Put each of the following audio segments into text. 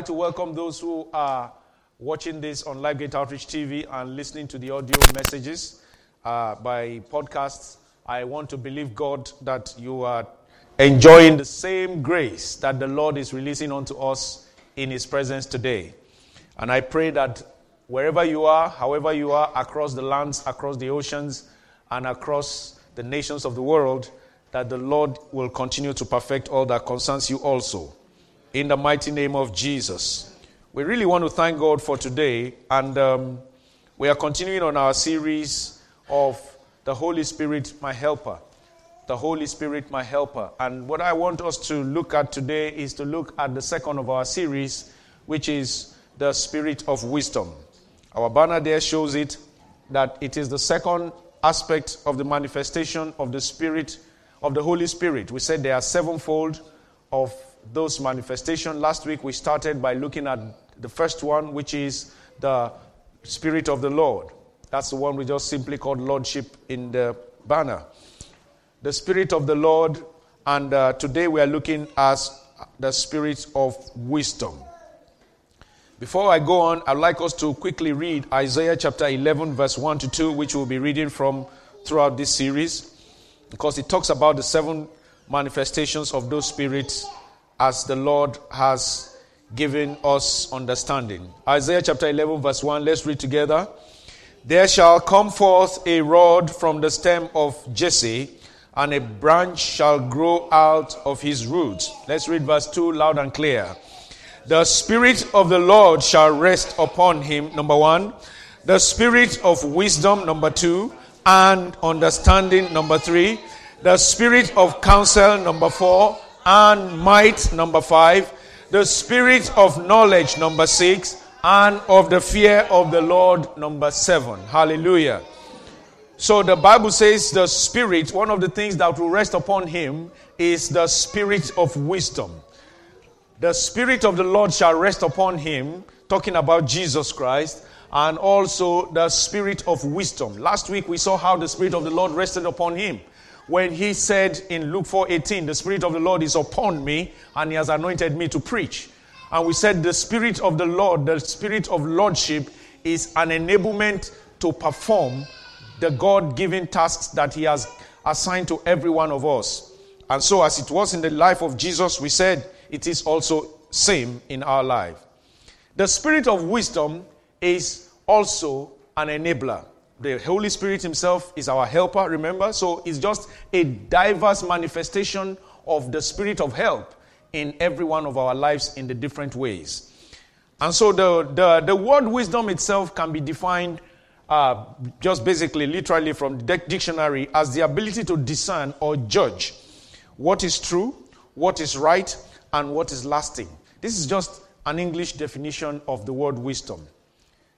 like to welcome those who are watching this on LifeGate Outreach TV and listening to the audio messages uh, by podcasts. I want to believe, God, that you are enjoying the same grace that the Lord is releasing unto us in His presence today. And I pray that wherever you are, however you are, across the lands, across the oceans, and across the nations of the world, that the Lord will continue to perfect all that concerns you also in the mighty name of Jesus. We really want to thank God for today, and um, we are continuing on our series of the Holy Spirit, my helper. The Holy Spirit, my helper. And what I want us to look at today is to look at the second of our series, which is the Spirit of Wisdom. Our banner there shows it that it is the second aspect of the manifestation of the Spirit, of the Holy Spirit. We said there are sevenfold of those manifestations. Last week we started by looking at the first one, which is the Spirit of the Lord. That's the one we just simply called Lordship in the banner. The Spirit of the Lord, and uh, today we are looking at the Spirit of Wisdom. Before I go on, I'd like us to quickly read Isaiah chapter 11, verse 1 to 2, which we'll be reading from throughout this series, because it talks about the seven manifestations of those spirits as the Lord has given us understanding. Isaiah chapter 11, verse 1, let's read together. There shall come forth a rod from the stem of Jesse, and a branch shall grow out of his roots. Let's read verse 2 loud and clear. The Spirit of the Lord shall rest upon him, number one. The Spirit of wisdom, number two. And understanding, number three. The Spirit of counsel, number four and might, number five, the spirit of knowledge, number six, and of the fear of the Lord, number seven. Hallelujah. So the Bible says the spirit, one of the things that will rest upon him is the spirit of wisdom. The spirit of the Lord shall rest upon him, talking about Jesus Christ, and also the spirit of wisdom. Last week we saw how the spirit of the Lord rested upon him when he said in Luke 4:18, "The spirit of the Lord is upon me and he has anointed me to preach." And we said the spirit of the Lord, the spirit of lordship is an enablement to perform the God-given tasks that he has assigned to every one of us. And so as it was in the life of Jesus, we said it is also same in our life. The spirit of wisdom is also an enabler. The Holy Spirit Himself is our helper, remember? So it's just a diverse manifestation of the Spirit of help in every one of our lives in the different ways. And so the, the, the word wisdom itself can be defined uh, just basically, literally from the dictionary, as the ability to discern or judge what is true, what is right, and what is lasting. This is just an English definition of the word wisdom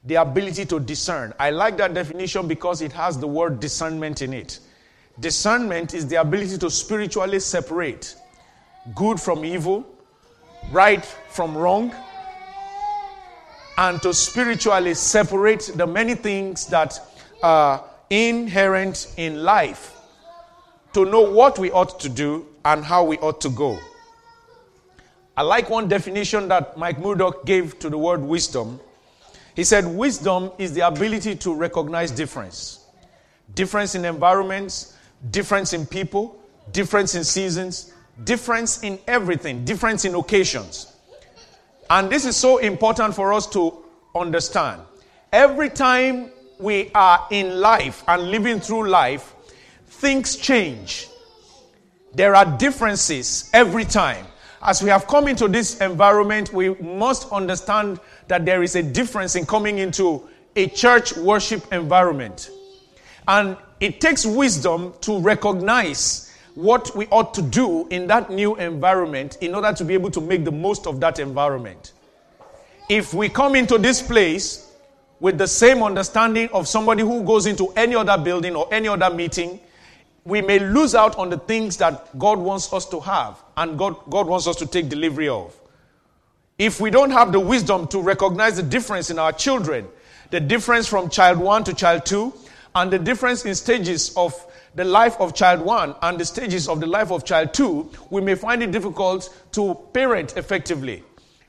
the ability to discern. I like that definition because it has the word discernment in it. Discernment is the ability to spiritually separate good from evil, right from wrong, and to spiritually separate the many things that are inherent in life to know what we ought to do and how we ought to go. I like one definition that Mike Murdock gave to the word wisdom. He said, Wisdom is the ability to recognize difference difference in environments, difference in people, difference in seasons, difference in everything, difference in occasions. And this is so important for us to understand. Every time we are in life and living through life, things change. There are differences every time. As we have come into this environment, we must understand that there is a difference in coming into a church worship environment. And it takes wisdom to recognize what we ought to do in that new environment in order to be able to make the most of that environment. If we come into this place with the same understanding of somebody who goes into any other building or any other meeting, we may lose out on the things that God wants us to have and God, God wants us to take delivery of. If we don't have the wisdom to recognize the difference in our children, the difference from child one to child two, and the difference in stages of the life of child one and the stages of the life of child two, we may find it difficult to parent effectively.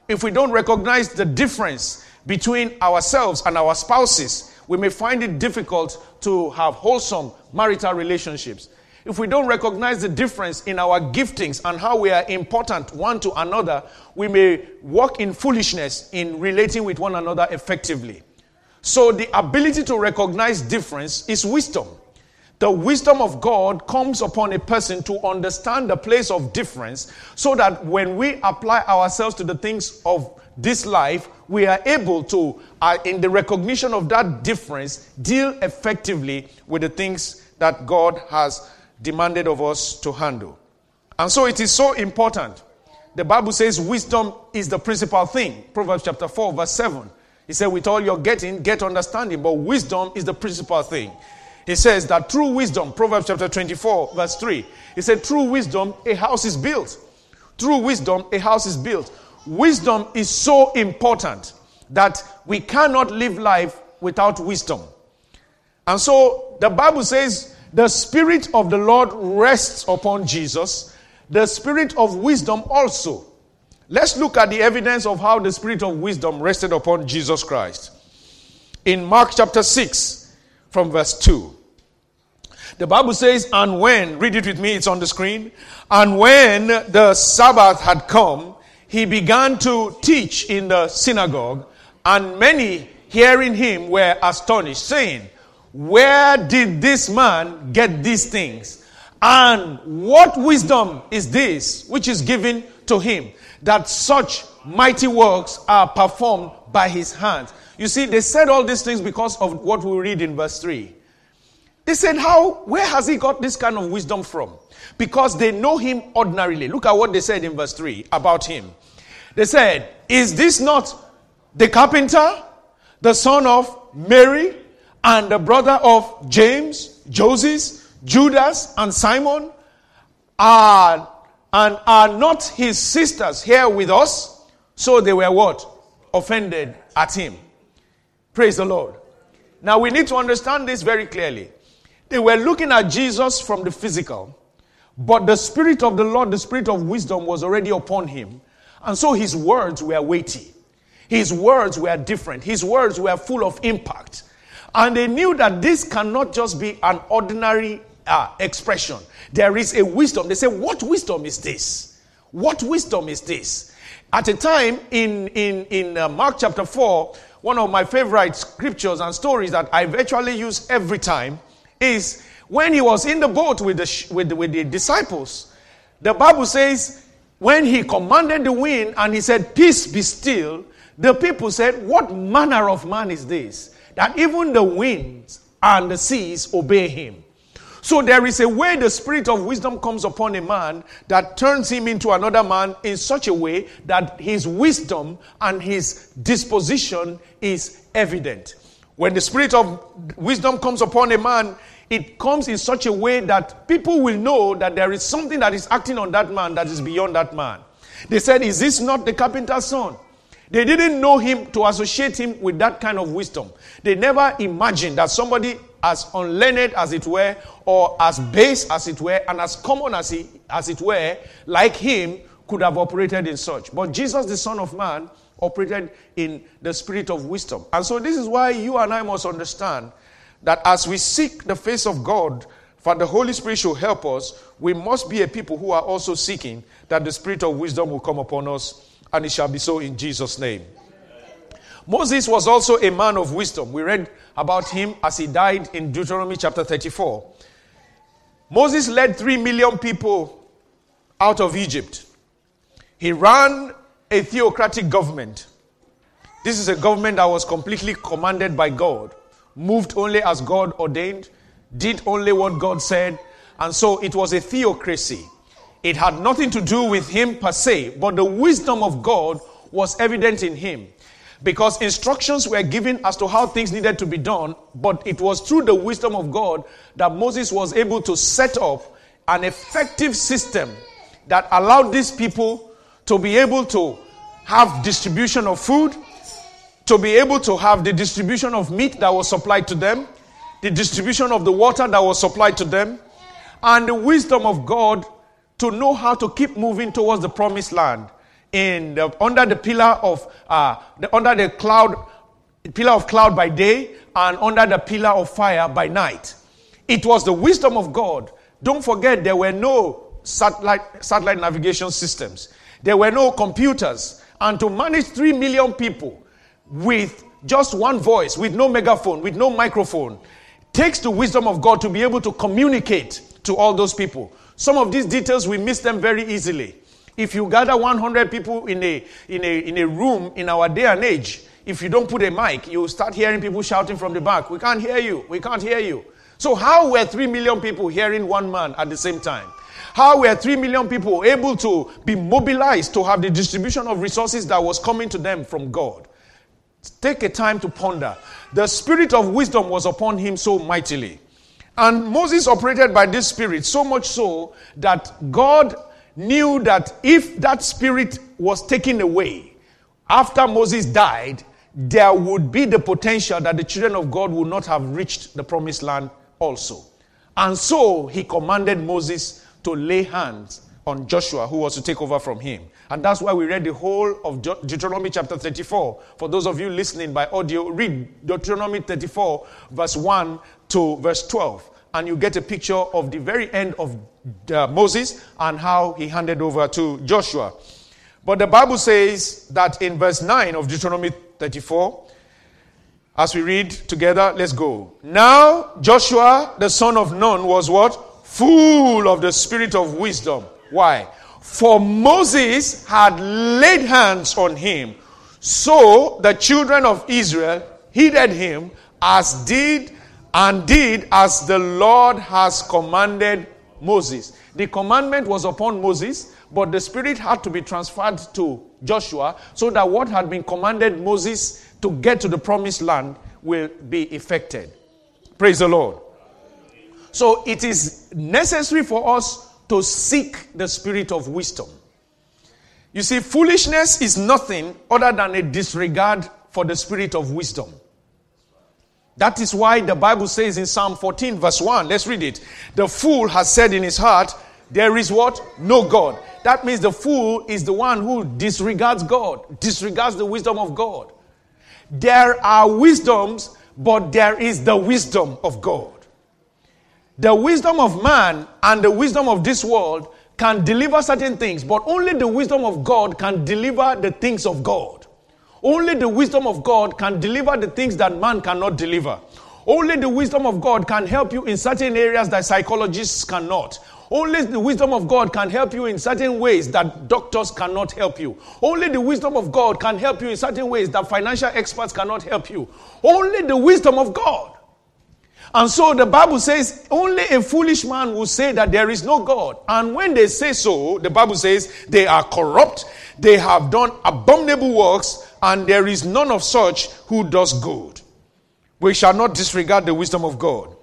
if we don't recognize the difference between ourselves and our spouses, we may find it difficult to have wholesome marital relationships. If we don't recognize the difference in our giftings and how we are important one to another, we may walk in foolishness in relating with one another effectively. So, the ability to recognize difference is wisdom. The wisdom of God comes upon a person to understand the place of difference so that when we apply ourselves to the things of this life, we are able to, uh, in the recognition of that difference, deal effectively with the things that God has demanded of us to handle. And so it is so important. The Bible says wisdom is the principal thing. Proverbs chapter 4, verse 7. He said, With all your getting, get understanding, but wisdom is the principal thing. He says that through wisdom, Proverbs chapter 24, verse 3, he said, Through wisdom, a house is built. Through wisdom, a house is built. Wisdom is so important that we cannot live life without wisdom. And so the Bible says the Spirit of the Lord rests upon Jesus, the Spirit of wisdom also. Let's look at the evidence of how the Spirit of wisdom rested upon Jesus Christ. In Mark chapter 6, from verse 2. The Bible says, and when, read it with me, it's on the screen. And when the Sabbath had come, he began to teach in the synagogue, and many hearing him were astonished, saying, where did this man get these things? And what wisdom is this which is given to him that such mighty works are performed by his hands? You see, they said all these things because of what we read in verse 3. They said, How? Where has he got this kind of wisdom from? Because they know him ordinarily. Look at what they said in verse 3 about him. They said, Is this not the carpenter, the son of Mary, and the brother of James, Joseph, Judas, and Simon are and are not his sisters here with us? So they were what? Offended at him. Praise the Lord. Now we need to understand this very clearly. They were looking at Jesus from the physical, but the Spirit of the Lord, the Spirit of wisdom, was already upon him. And so his words were weighty. His words were different. His words were full of impact. And they knew that this cannot just be an ordinary uh, expression. There is a wisdom. They say, What wisdom is this? What wisdom is this? At a time in, in, in uh, Mark chapter 4, one of my favorite scriptures and stories that I virtually use every time is when he was in the boat with the, with, with the disciples. The Bible says, when he commanded the wind and he said, Peace be still, the people said, What manner of man is this? That even the winds and the seas obey him. So there is a way the spirit of wisdom comes upon a man that turns him into another man in such a way that his wisdom and his disposition is evident. When the spirit of wisdom comes upon a man, it comes in such a way that people will know that there is something that is acting on that man that is beyond that man. They said, Is this not the carpenter's son? They didn't know him to associate him with that kind of wisdom. They never imagined that somebody as unlearned as it were, or as base as it were, and as common as, he, as it were, like him, could have operated in such. But Jesus, the Son of Man, operated in the spirit of wisdom. And so, this is why you and I must understand that as we seek the face of God, for the Holy Spirit should help us, we must be a people who are also seeking that the spirit of wisdom will come upon us and it shall be so in Jesus' name. Moses was also a man of wisdom. We read about him as he died in Deuteronomy chapter 34. Moses led 3 million people out of Egypt. He ran a theocratic government. This is a government that was completely commanded by God, moved only as God ordained, did only what God said, and so it was a theocracy. It had nothing to do with him per se, but the wisdom of God was evident in him. Because instructions were given as to how things needed to be done, but it was through the wisdom of God that Moses was able to set up an effective system that allowed these people to be able to have distribution of food, to be able to have the distribution of meat that was supplied to them, the distribution of the water that was supplied to them, and the wisdom of God to know how to keep moving towards the promised land in the, under the pillar of uh, the, under the cloud pillar of cloud by day and under the pillar of fire by night. It was the wisdom of God. Don't forget there were no satellite satellite navigation systems. There were no computers. And to manage 3 million people with just one voice, with no megaphone, with no microphone, takes the wisdom of God to be able to communicate to all those people. Some of these details, we miss them very easily. If you gather 100 people in a, in, a, in a room in our day and age, if you don't put a mic, you start hearing people shouting from the back, We can't hear you, we can't hear you. So, how were 3 million people hearing one man at the same time? How were 3 million people able to be mobilized to have the distribution of resources that was coming to them from God? Take a time to ponder. The spirit of wisdom was upon him so mightily. And Moses operated by this spirit so much so that God knew that if that spirit was taken away after Moses died, there would be the potential that the children of God would not have reached the promised land also. And so he commanded Moses to lay hands on Joshua, who was to take over from him. And that's why we read the whole of Deuteronomy chapter 34. For those of you listening by audio, read Deuteronomy 34, verse 1 to verse 12. And you get a picture of the very end of uh, Moses and how he handed over to Joshua. But the Bible says that in verse 9 of Deuteronomy 34, as we read together, let's go. Now, Joshua, the son of Nun, was what? Full of the spirit of wisdom. Why? For Moses had laid hands on him. So the children of Israel heeded him as did and did as the Lord has commanded Moses. The commandment was upon Moses, but the Spirit had to be transferred to Joshua so that what had been commanded Moses to get to the promised land will be effected. Praise the Lord. So it is necessary for us to seek the spirit of wisdom. You see, foolishness is nothing other than a disregard for the spirit of wisdom. That is why the Bible says in Psalm 14, verse 1, let's read it. The fool has said in his heart, There is what? No God. That means the fool is the one who disregards God, disregards the wisdom of God. There are wisdoms, but there is the wisdom of God. The wisdom of man and the wisdom of this world can deliver certain things, but only the wisdom of God can deliver the things of God. Only the wisdom of God can deliver the things that man cannot deliver. Only the wisdom of God can help you in certain areas that psychologists cannot. Only the wisdom of God can help you in certain ways that doctors cannot help you. Only the wisdom of God can help you in certain ways that financial experts cannot help you. Only the wisdom of God. And so the Bible says only a foolish man will say that there is no God. And when they say so, the Bible says they are corrupt, they have done abominable works, and there is none of such who does good. We shall not disregard the wisdom of God.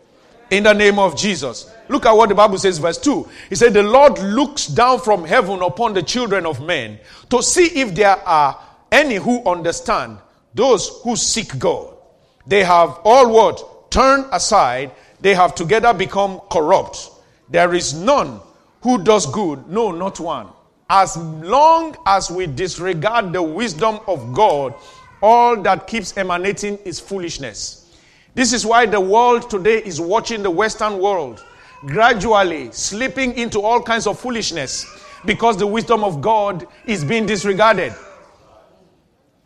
In the name of Jesus. Look at what the Bible says, verse 2. He said, The Lord looks down from heaven upon the children of men to see if there are any who understand, those who seek God. They have all what? Turned aside, they have together become corrupt. There is none who does good, no, not one. As long as we disregard the wisdom of God, all that keeps emanating is foolishness. This is why the world today is watching the Western world gradually slipping into all kinds of foolishness because the wisdom of God is being disregarded.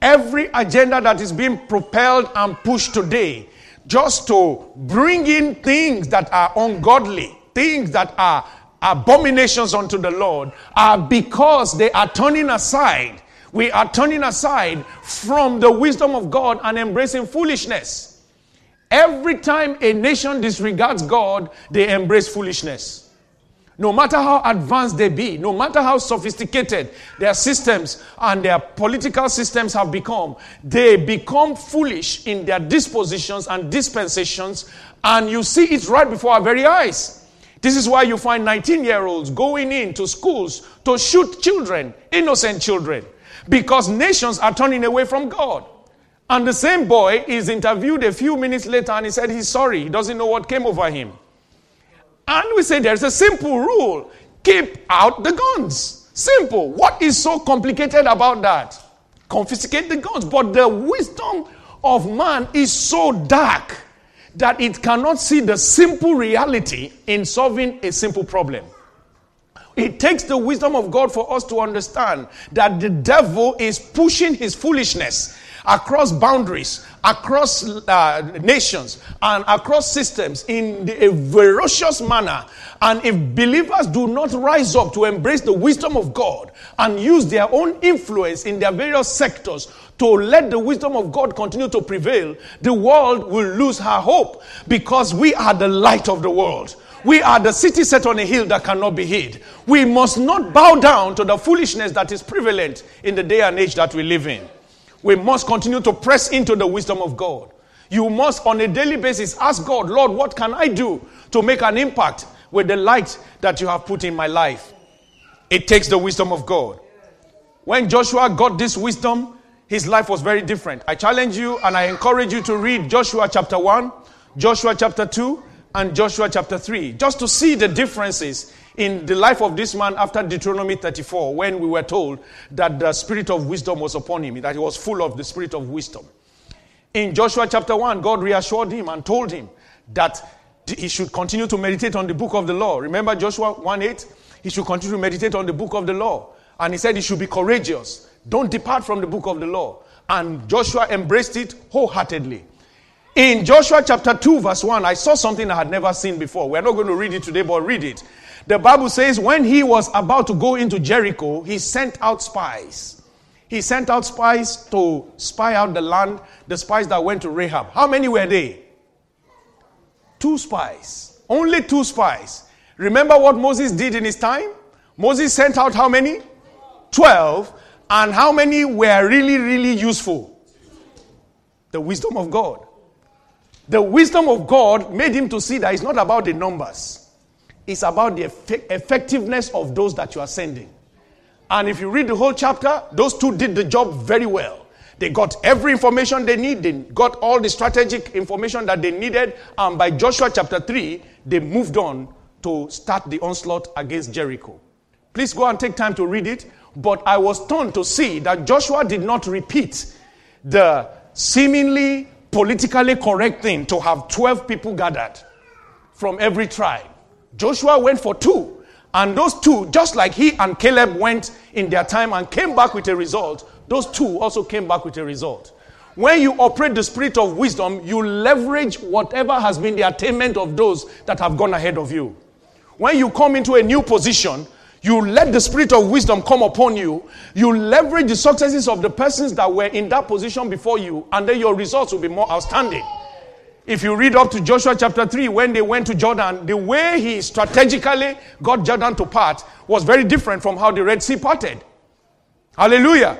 Every agenda that is being propelled and pushed today just to bring in things that are ungodly, things that are abominations unto the Lord, are because they are turning aside. We are turning aside from the wisdom of God and embracing foolishness. Every time a nation disregards God, they embrace foolishness. No matter how advanced they be, no matter how sophisticated their systems and their political systems have become, they become foolish in their dispositions and dispensations, and you see it right before our very eyes. This is why you find 19 year olds going into schools to shoot children, innocent children, because nations are turning away from God. And the same boy is interviewed a few minutes later and he said he's sorry, he doesn't know what came over him. And we say there's a simple rule keep out the guns. Simple. What is so complicated about that? Confiscate the guns. But the wisdom of man is so dark that it cannot see the simple reality in solving a simple problem. It takes the wisdom of God for us to understand that the devil is pushing his foolishness across boundaries, across uh, nations, and across systems in a ferocious manner. And if believers do not rise up to embrace the wisdom of God and use their own influence in their various sectors to let the wisdom of God continue to prevail, the world will lose her hope because we are the light of the world. We are the city set on a hill that cannot be hid. We must not bow down to the foolishness that is prevalent in the day and age that we live in. We must continue to press into the wisdom of God. You must, on a daily basis, ask God, Lord, what can I do to make an impact with the light that you have put in my life? It takes the wisdom of God. When Joshua got this wisdom, his life was very different. I challenge you and I encourage you to read Joshua chapter 1, Joshua chapter 2, and Joshua chapter 3, just to see the differences in the life of this man after Deuteronomy 34, when we were told that the spirit of wisdom was upon him, that he was full of the spirit of wisdom. In Joshua chapter 1, God reassured him and told him that he should continue to meditate on the book of the law. Remember Joshua 1 8? He should continue to meditate on the book of the law. And he said he should be courageous. Don't depart from the book of the law. And Joshua embraced it wholeheartedly. In Joshua chapter 2, verse 1, I saw something I had never seen before. We're not going to read it today, but read it. The Bible says when he was about to go into Jericho, he sent out spies. He sent out spies to spy out the land, the spies that went to Rahab. How many were they? Two spies. Only two spies. Remember what Moses did in his time? Moses sent out how many? Twelve. And how many were really, really useful? The wisdom of God. The wisdom of God made him to see that it's not about the numbers, it's about the effectiveness of those that you are sending. And if you read the whole chapter, those two did the job very well. They got every information they need, they got all the strategic information that they needed, and by Joshua chapter 3, they moved on to start the onslaught against Jericho. Please go and take time to read it. But I was stunned to see that Joshua did not repeat the seemingly politically correct thing to have 12 people gathered from every tribe. Joshua went for two. And those two, just like he and Caleb went in their time and came back with a result, those two also came back with a result. When you operate the spirit of wisdom, you leverage whatever has been the attainment of those that have gone ahead of you. When you come into a new position, you let the spirit of wisdom come upon you. You leverage the successes of the persons that were in that position before you, and then your results will be more outstanding. If you read up to Joshua chapter 3, when they went to Jordan, the way he strategically got Jordan to part was very different from how the Red Sea parted. Hallelujah.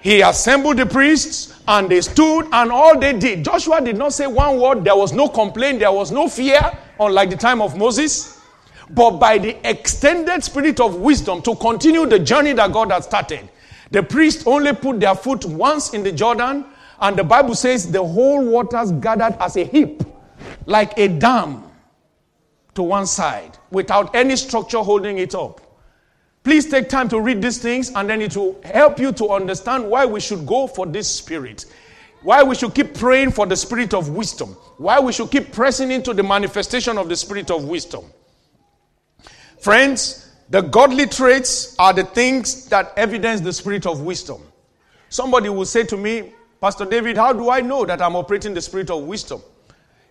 He assembled the priests and they stood and all they did. Joshua did not say one word. There was no complaint. There was no fear, unlike the time of Moses but by the extended spirit of wisdom to continue the journey that God had started. The priests only put their foot once in the Jordan, and the Bible says the whole waters gathered as a heap, like a dam to one side, without any structure holding it up. Please take time to read these things, and then it will help you to understand why we should go for this spirit. Why we should keep praying for the spirit of wisdom. Why we should keep pressing into the manifestation of the spirit of wisdom. Friends, the godly traits are the things that evidence the spirit of wisdom. Somebody will say to me, Pastor David, how do I know that I'm operating the spirit of wisdom?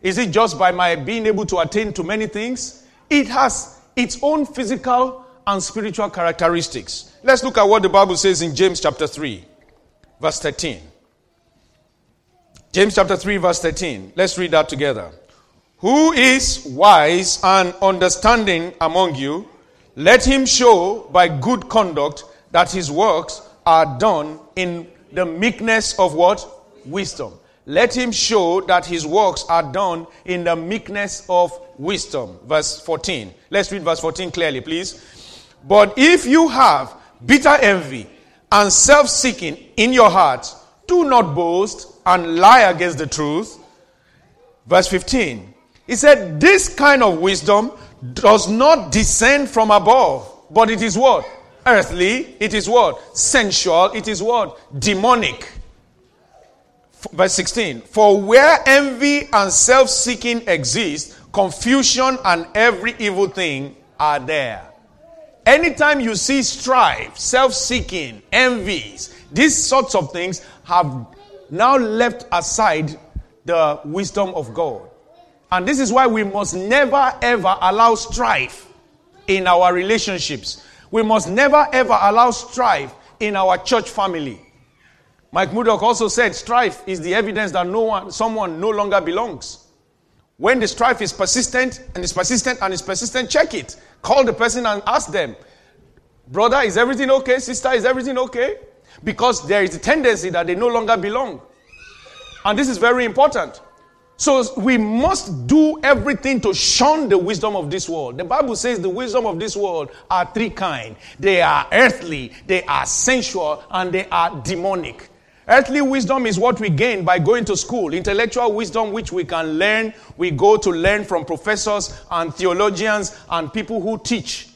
Is it just by my being able to attain to many things? It has its own physical and spiritual characteristics. Let's look at what the Bible says in James chapter 3, verse 13. James chapter 3, verse 13. Let's read that together. Who is wise and understanding among you? Let him show by good conduct that his works are done in the meekness of what? Wisdom. Let him show that his works are done in the meekness of wisdom. Verse 14. Let's read verse 14 clearly, please. But if you have bitter envy and self seeking in your heart, do not boast and lie against the truth. Verse 15. He said, This kind of wisdom does not descend from above, but it is what? Earthly, it is what? Sensual, it is what? Demonic. Verse 16. For where envy and self seeking exist, confusion and every evil thing are there. Anytime you see strife, self seeking, envies, these sorts of things have now left aside the wisdom of God. And this is why we must never ever allow strife in our relationships. We must never ever allow strife in our church family. Mike Murdock also said strife is the evidence that no one, someone no longer belongs. When the strife is persistent and is persistent and is persistent, check it. Call the person and ask them, brother, is everything okay? Sister, is everything okay? Because there is a tendency that they no longer belong. And this is very important. So we must do everything to shun the wisdom of this world. The Bible says the wisdom of this world are three kind. They are earthly, they are sensual, and they are demonic. Earthly wisdom is what we gain by going to school. Intellectual wisdom, which we can learn, we go to learn from professors and theologians and people who teach.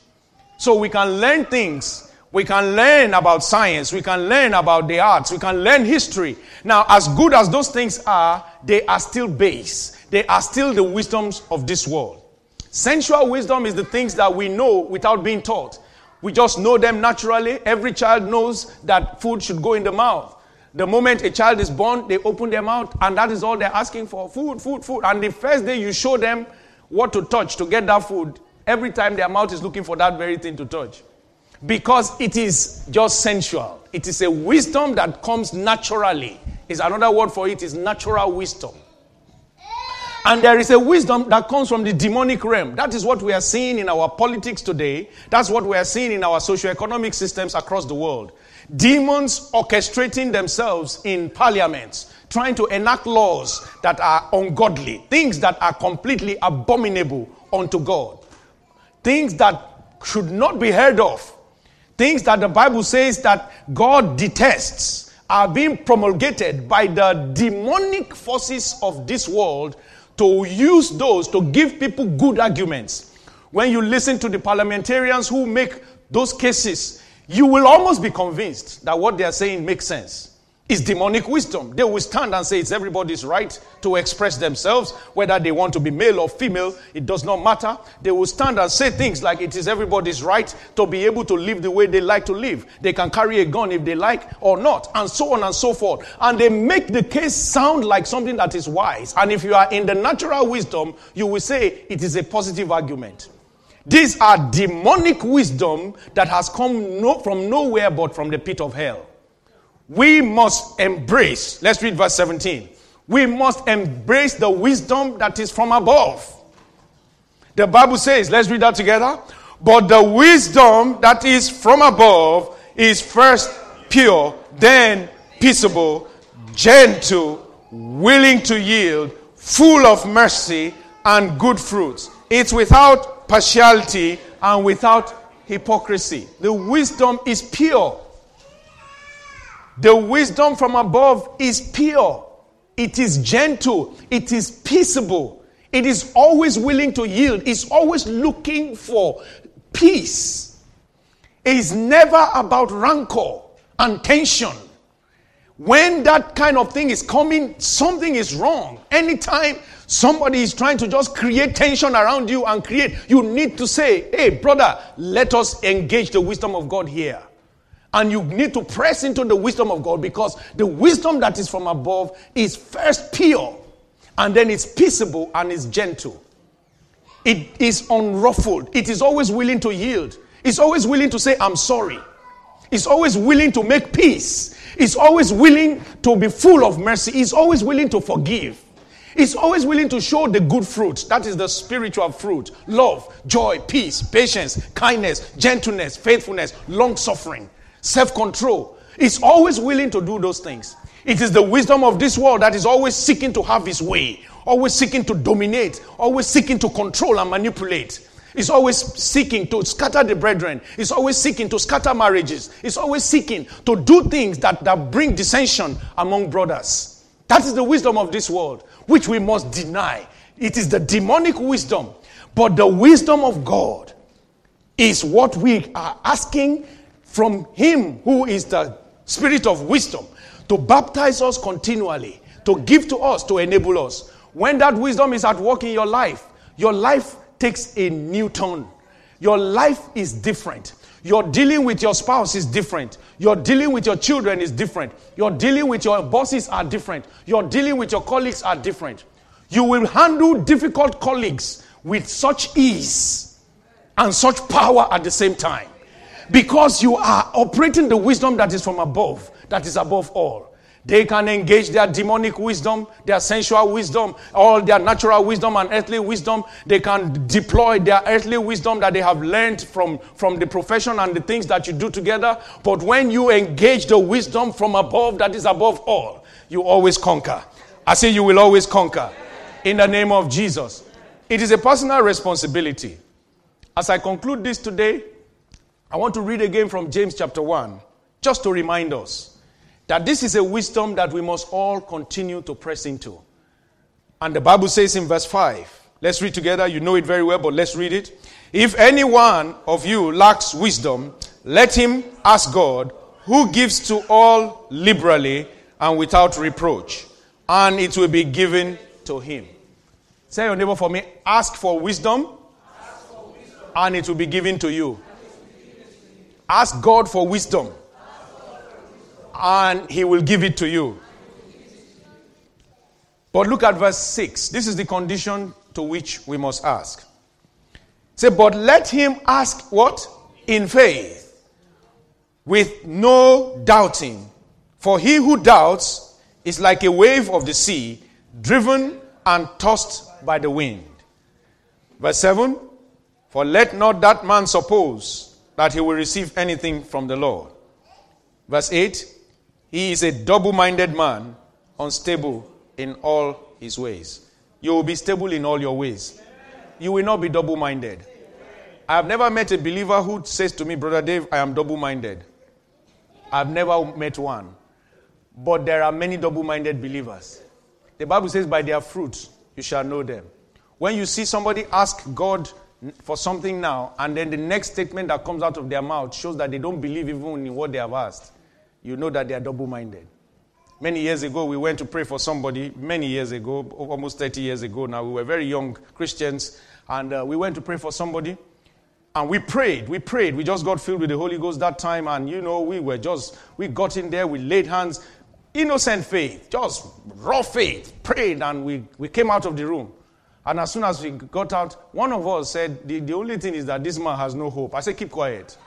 So we can learn things we can learn about science. We can learn about the arts. We can learn history. Now, as good as those things are, they are still base. They are still the wisdoms of this world. Sensual wisdom is the things that we know without being taught. We just know them naturally. Every child knows that food should go in the mouth. The moment a child is born, they open their mouth, and that is all they're asking for food, food, food. And the first day you show them what to touch to get that food, every time their mouth is looking for that very thing to touch because it is just sensual. It is a wisdom that comes naturally. Is another word for it is natural wisdom. And there is a wisdom that comes from the demonic realm. That is what we are seeing in our politics today. That's what we are seeing in our socio-economic systems across the world. Demons orchestrating themselves in parliaments, trying to enact laws that are ungodly, things that are completely abominable unto God, things that should not be heard of Things that the Bible says that God detests are being promulgated by the demonic forces of this world to use those to give people good arguments. When you listen to the parliamentarians who make those cases, you will almost be convinced that what they are saying makes sense is demonic wisdom. They will stand and say it's everybody's right to express themselves, whether they want to be male or female, it does not matter. They will stand and say things like it is everybody's right to be able to live the way they like to live. They can carry a gun if they like or not, and so on and so forth. And they make the case sound like something that is wise. And if you are in the natural wisdom, you will say it is a positive argument. These are demonic wisdom that has come no, from nowhere but from the pit of hell we must embrace, let's read verse 17. We must embrace the wisdom that is from above. The Bible says, let's read that together. But the wisdom that is from above is first pure, then peaceable, gentle, willing to yield, full of mercy and good fruits. It's without partiality and without hypocrisy. The wisdom is pure. The wisdom from above is pure, it is gentle, it is peaceable, it is always willing to yield, it's always looking for peace. It is never about rancor and tension. When that kind of thing is coming, something is wrong. Anytime somebody is trying to just create tension around you and create, you need to say, hey, brother, let us engage the wisdom of God here. And you need to press into the wisdom of God because the wisdom that is from above is first pure, and then it's peaceable and it's gentle. It is unruffled. It is always willing to yield. It's always willing to say, I'm sorry. It's always willing to make peace. It's always willing to be full of mercy. It's always willing to forgive. It's always willing to show the good fruit. That is the spiritual fruit love, joy, peace, patience, kindness, gentleness, faithfulness, long suffering self control. Is always willing to do those things. It is the wisdom of this world that is always seeking to have his way, always seeking to dominate, always seeking to control and manipulate. It's always seeking to scatter the brethren. It's always seeking to scatter marriages. It's always seeking to do things that, that bring dissension among brothers. That is the wisdom of this world, which we must deny. It is the demonic wisdom. But the wisdom of God is what we are asking from Him who is the Spirit of wisdom to baptize us continually, to give to us, to enable us. When that wisdom is at work in your life, your life takes a new turn. Your life is different. Your dealing with your spouse is different. Your dealing with your children is different. Your dealing with your bosses are different. Your dealing with your colleagues are different. You will handle difficult colleagues with such ease and such power at the same time because you are operating the wisdom that is from above, that is above all. They can engage their demonic wisdom, their sensual wisdom, all their natural wisdom and earthly wisdom. They can deploy their earthly wisdom that they have learned from, from the profession and the things that you do together. But when you engage the wisdom from above that is above all, you always conquer. I say you will always conquer. In the name of Jesus. It is a personal responsibility. As I conclude this today, I want to read again from James chapter 1, just to remind us that this is a wisdom that we must all continue to press into. And the Bible says in verse 5, let's read together. You know it very well, but let's read it. If any one of you lacks wisdom, let him ask God, who gives to all liberally and without reproach, and it will be given to him. Say your neighbor for me, ask for wisdom, ask for wisdom. and it will be given to you. Ask God for wisdom and he will give it to you. But look at verse 6. This is the condition to which we must ask. Say, but let him ask what? In faith, with no doubting. For he who doubts is like a wave of the sea, driven and tossed by the wind. Verse 7 For let not that man suppose that he will receive anything from the Lord. Verse 8 he is a double minded man, unstable in all his ways. You will be stable in all your ways. You will not be double minded. I have never met a believer who says to me, Brother Dave, I am double minded. I've never met one. But there are many double minded believers. The Bible says, By their fruits you shall know them. When you see somebody ask God for something now, and then the next statement that comes out of their mouth shows that they don't believe even in what they have asked, you know that they are double minded. Many years ago, we went to pray for somebody, many years ago, almost 30 years ago now. We were very young Christians, and uh, we went to pray for somebody. And we prayed, we prayed. We just got filled with the Holy Ghost that time, and you know, we were just, we got in there, we laid hands, innocent faith, just raw faith, prayed, and we, we came out of the room. And as soon as we got out, one of us said, the, the only thing is that this man has no hope. I said, Keep quiet.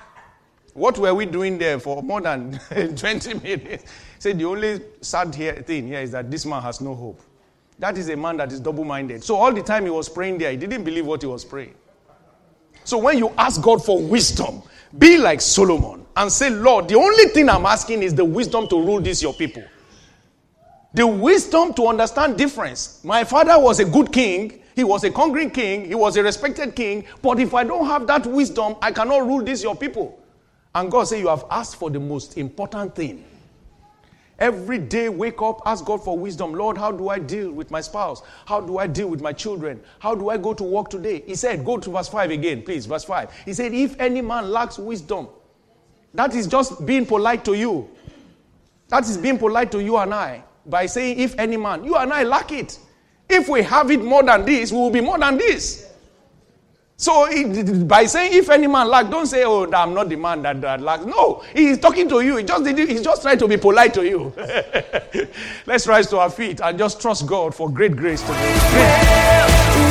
What were we doing there for more than 20 minutes? Said, the only sad here, thing here is that this man has no hope. That is a man that is double minded. So all the time he was praying there, he didn't believe what he was praying. So when you ask God for wisdom, be like Solomon and say, Lord, the only thing I'm asking is the wisdom to rule this your people. The wisdom to understand difference. My father was a good king. He was a conquering king. He was a respected king. But if I don't have that wisdom, I cannot rule this your people. And God said, You have asked for the most important thing. Every day, wake up, ask God for wisdom. Lord, how do I deal with my spouse? How do I deal with my children? How do I go to work today? He said, Go to verse 5 again, please. Verse 5. He said, If any man lacks wisdom, that is just being polite to you. That is being polite to you and I by saying, If any man, you and I lack it. If we have it more than this, we will be more than this. So by saying if any man lack, don't say, oh, I'm not the man that, that lacks. No, he's talking to you. He just, he's just trying to be polite to you. Let's rise to our feet and just trust God for great grace today.